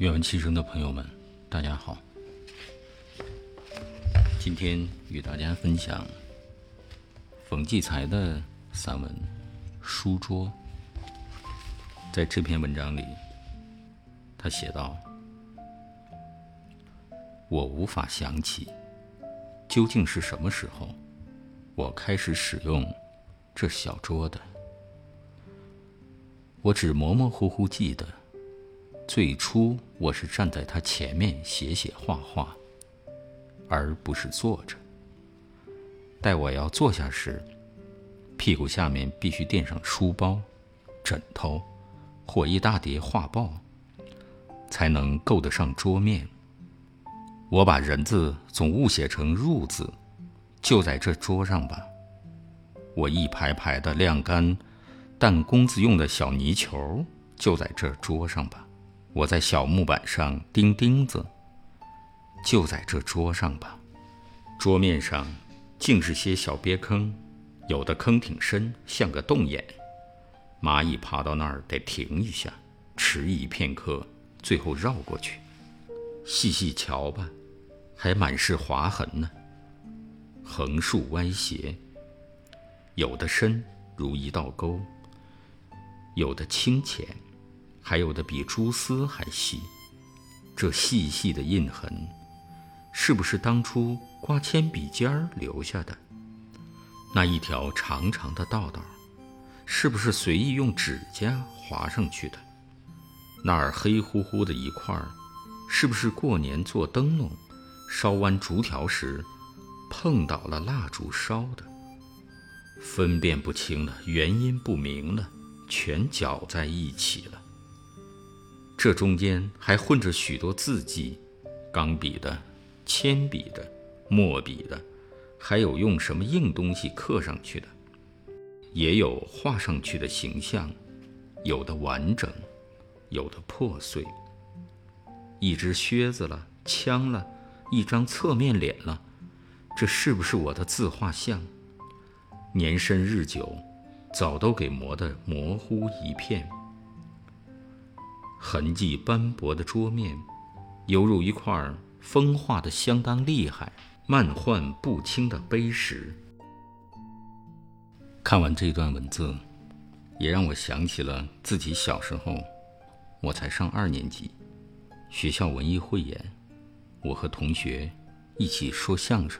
愿闻其声的朋友们，大家好。今天与大家分享冯骥才的散文《书桌》。在这篇文章里，他写道：“我无法想起，究竟是什么时候，我开始使用这小桌的。我只模模糊糊记得。”最初，我是站在他前面写写画画，而不是坐着。待我要坐下时，屁股下面必须垫上书包、枕头或一大叠画报，才能够得上桌面。我把人字总误写成入字，就在这桌上吧。我一排排的晾干弹弓子用的小泥球，就在这桌上吧。我在小木板上钉钉子，就在这桌上吧。桌面上尽是些小鳖坑，有的坑挺深，像个洞眼。蚂蚁爬到那儿得停一下，迟疑片刻，最后绕过去。细细瞧吧，还满是划痕呢。横竖歪斜，有的深如一道沟，有的清浅。还有的比蛛丝还细，这细细的印痕，是不是当初刮铅笔尖儿留下的？那一条长长的道道，是不是随意用指甲划上去的？那儿黑乎乎的一块儿，是不是过年做灯笼、烧弯竹条时碰倒了蜡烛烧的？分辨不清了，原因不明了，全搅在一起了。这中间还混着许多字迹，钢笔的、铅笔的、墨笔的，还有用什么硬东西刻上去的，也有画上去的形象，有的完整，有的破碎。一只靴子了，枪了，一张侧面脸了，这是不是我的自画像？年深日久，早都给磨得模糊一片。痕迹斑驳的桌面，犹如一块风化的相当厉害、漫幻不清的碑石。看完这段文字，也让我想起了自己小时候，我才上二年级，学校文艺汇演，我和同学一起说相声，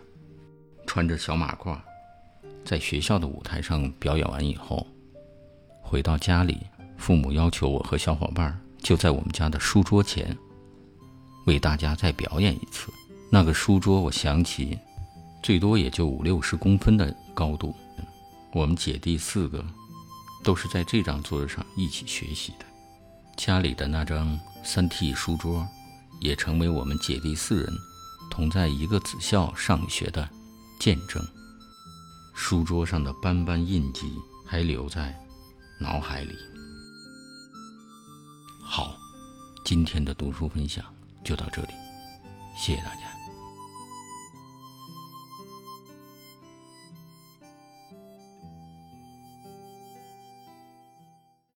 穿着小马褂，在学校的舞台上表演完以后，回到家里，父母要求我和小伙伴。就在我们家的书桌前，为大家再表演一次。那个书桌，我想起，最多也就五六十公分的高度。我们姐弟四个，都是在这张桌子上一起学习的。家里的那张三 T 书桌，也成为我们姐弟四人同在一个子校上学的见证。书桌上的斑斑印记还留在脑海里。今天的读书分享就到这里，谢谢大家。